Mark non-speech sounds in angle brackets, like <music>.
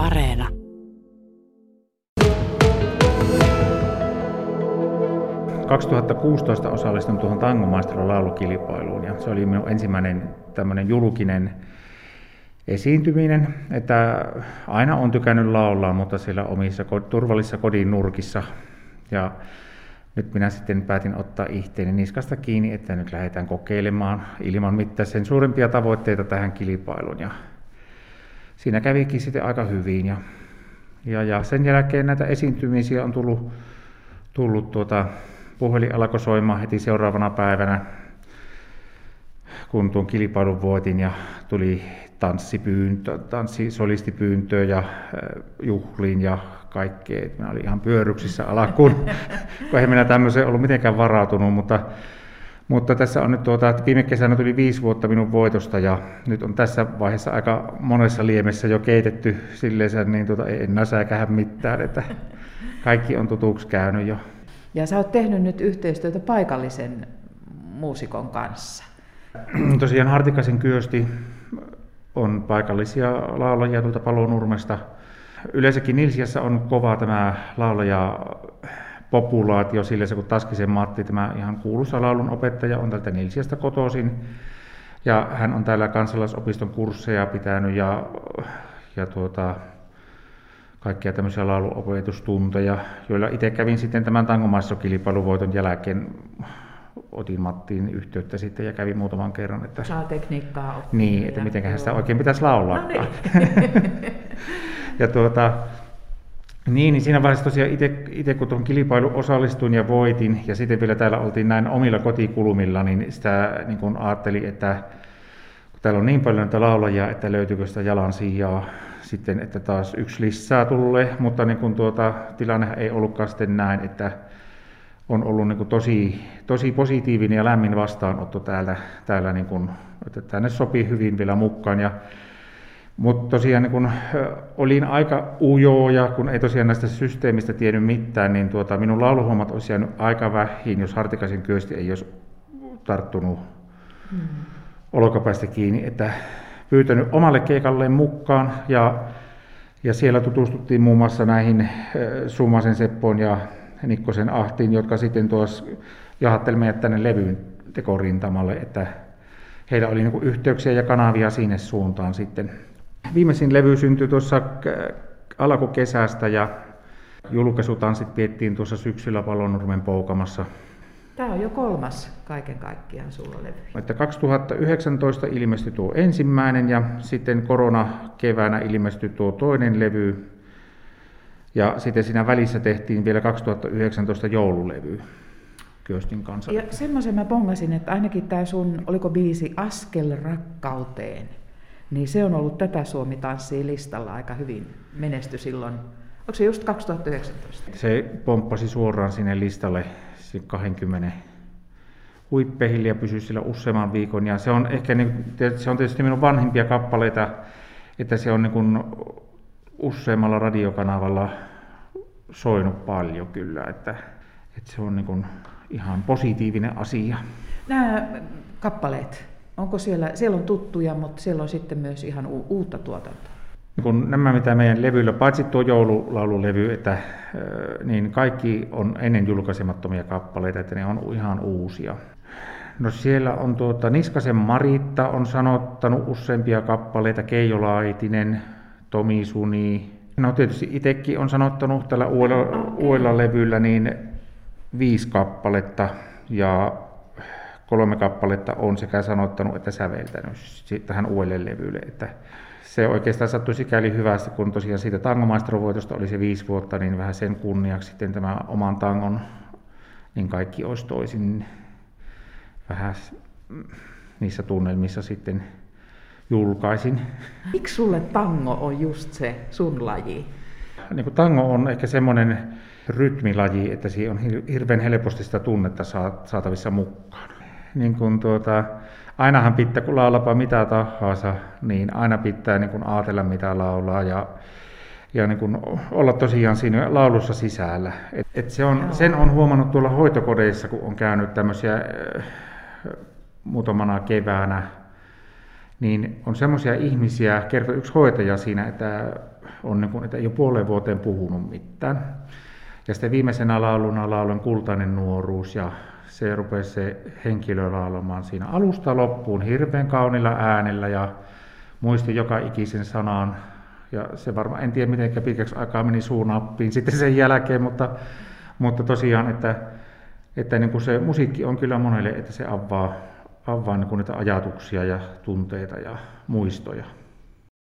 Areena. – 2016 osallistuin tuohon Tangomaistron laulukilpailuun ja se oli minun ensimmäinen tämmöinen julkinen esiintyminen, että aina on tykännyt laulaa, mutta siellä omissa turvallisissa kodin nurkissa. Ja nyt minä sitten päätin ottaa ihteeni niskasta kiinni, että nyt lähdetään kokeilemaan ilman mitään sen suurempia tavoitteita tähän kilpailuun. Ja siinä kävikin sitten aika hyvin. Ja, ja, ja sen jälkeen näitä esiintymisiä on tullut, tullut tuota, puhelin alkoi soimaan heti seuraavana päivänä, kun tuon kilpailun voitin ja tuli tanssipyyntö, tanssisolistipyyntöä ja äh, juhliin ja kaikkea. Minä olin ihan pyöryksissä alkuun, <laughs> kun ei minä tämmöiseen ollut mitenkään varautunut, mutta, mutta tässä on nyt tuota, viime kesänä tuli viisi vuotta minun voitosta ja nyt on tässä vaiheessa aika monessa liemessä jo keitetty silleen, niin tuota, ei enää säkähä mitään, että kaikki on tutuksi käynyt jo. Ja sä oot tehnyt nyt yhteistyötä paikallisen muusikon kanssa. Tosiaan Hartikasen Kyösti on paikallisia laulajia tuolta Palonurmesta. Yleensäkin Nilsiassa on kova tämä laulaja populaatio sillä se, kun Taskisen Matti, tämä ihan kuuluisa laulun opettaja, on tältä Nilsiasta kotoisin. Ja hän on täällä kansalaisopiston kursseja pitänyt ja, ja tuota, kaikkia tämmöisiä lauluopetustunteja, joilla itse kävin sitten tämän tangomaissokilpailuvoiton jälkeen otin Mattiin yhteyttä sitten ja kävin muutaman kerran. Että, Saa tekniikkaa oppia. Niin, että miten sitä oikein pitäisi laulaa. No niin. <laughs> ja tuota, niin, niin siinä vaiheessa tosiaan itse kun tuohon kilpailuun osallistuin ja voitin, ja sitten vielä täällä oltiin näin omilla kotikulmilla, niin sitä niin kun ajattelin, että kun täällä on niin paljon näitä laulajia, että löytyykö sitä jalansijaa sitten, että taas yksi lisää tulee, mutta niin kun tuota, tilanne ei ollutkaan sitten näin, että on ollut niin tosi, tosi positiivinen ja lämmin vastaanotto täällä, täällä niin kuin, että tänne sopii hyvin vielä mukaan. Ja, mutta tosiaan niin kun olin aika ujo ja kun ei tosiaan näistä systeemistä tiennyt mitään, niin tuota, minun lauluhommat olisi jäänyt aika vähin, jos Hartikaisen kyösti ei olisi tarttunut mm. olkapäistä kiinni, että pyytänyt omalle keikalleen mukaan ja, ja siellä tutustuttiin muun muassa näihin Summasen Seppoon ja Nikkosen Ahtiin, jotka sitten tuossa jahatteli meidät tänne levyyn tekorintamalle, että heillä oli niin yhteyksiä ja kanavia sinne suuntaan sitten. Viimeisin levy syntyi tuossa alkukesästä ja julkaisutanssit piettiin tuossa syksyllä Palonurmen poukamassa. Tämä on jo kolmas kaiken kaikkiaan sulla levy. Että 2019 ilmestyi tuo ensimmäinen ja sitten korona keväänä ilmestyi tuo toinen levy ja sitten siinä välissä tehtiin vielä 2019 joululevy Kyöstin kanssa. Ja semmoisen mä pongasin, että ainakin tämä sun, oliko biisi Askel rakkauteen, niin se on ollut tätä Suomi tanssii listalla aika hyvin menesty silloin. Onko se just 2019? Se pomppasi suoraan sinne listalle 20 huippeihin ja pysyi sillä useamman viikon. Ja se on ehkä se on tietysti minun vanhimpia kappaleita, että se on niin kuin useammalla radiokanavalla soinut paljon kyllä, että, että se on niin kuin ihan positiivinen asia. Nämä kappaleet, onko siellä, siellä on tuttuja, mutta siellä on sitten myös ihan u- uutta tuotantoa? Niin kun nämä, mitä meidän levyillä, paitsi tuo joululaululevy, että, niin kaikki on ennen julkaisemattomia kappaleita, että ne on ihan uusia. No siellä on tuota, Niskasen Maritta on sanottanut useampia kappaleita, Keijo Laitinen, Tomi Suni. No tietysti itsekin on sanottanut tällä uudella, uudella levyllä niin viisi kappaletta ja kolme kappaletta on sekä sanottanut että säveltänyt tähän uudelle levylle. Että se oikeastaan sattui sikäli hyvästi, kun tosiaan siitä tangomaistrovoitosta oli se viisi vuotta, niin vähän sen kunniaksi sitten tämä oman tangon, niin kaikki olisi toisin vähän niissä tunnelmissa sitten julkaisin. Miksi sulle tango on just se sun laji? Niin kuin tango on ehkä semmoinen rytmilaji, että siinä on hirveän helposti sitä tunnetta saatavissa mukaan. Niin kuin tuota, ainahan pitää, kun laulapa mitä tahansa, niin aina pitää niin kuin ajatella mitä laulaa ja, ja niin kuin olla tosiaan siinä laulussa sisällä. Et, et se on, sen on huomannut tuolla hoitokodeissa, kun on käynyt tämmöisiä äh, muutamana keväänä niin on semmoisia ihmisiä, kertoi yksi hoitaja siinä, että on niin kuin, että ei ole puoleen vuoteen puhunut mitään. Ja sitten viimeisenä lauluna laulan Kultainen nuoruus ja se rupesi se henkilö laulamaan siinä alusta loppuun hirveän kaunilla äänellä ja muisti joka ikisen sanan. Ja se varmaan, en tiedä miten pitkäksi aikaa meni suunappiin sitten sen jälkeen, mutta, mutta tosiaan, että, että niin kuin se musiikki on kyllä monelle, että se avaa, avaa niin kuin niitä ajatuksia ja tunteita ja muistoja.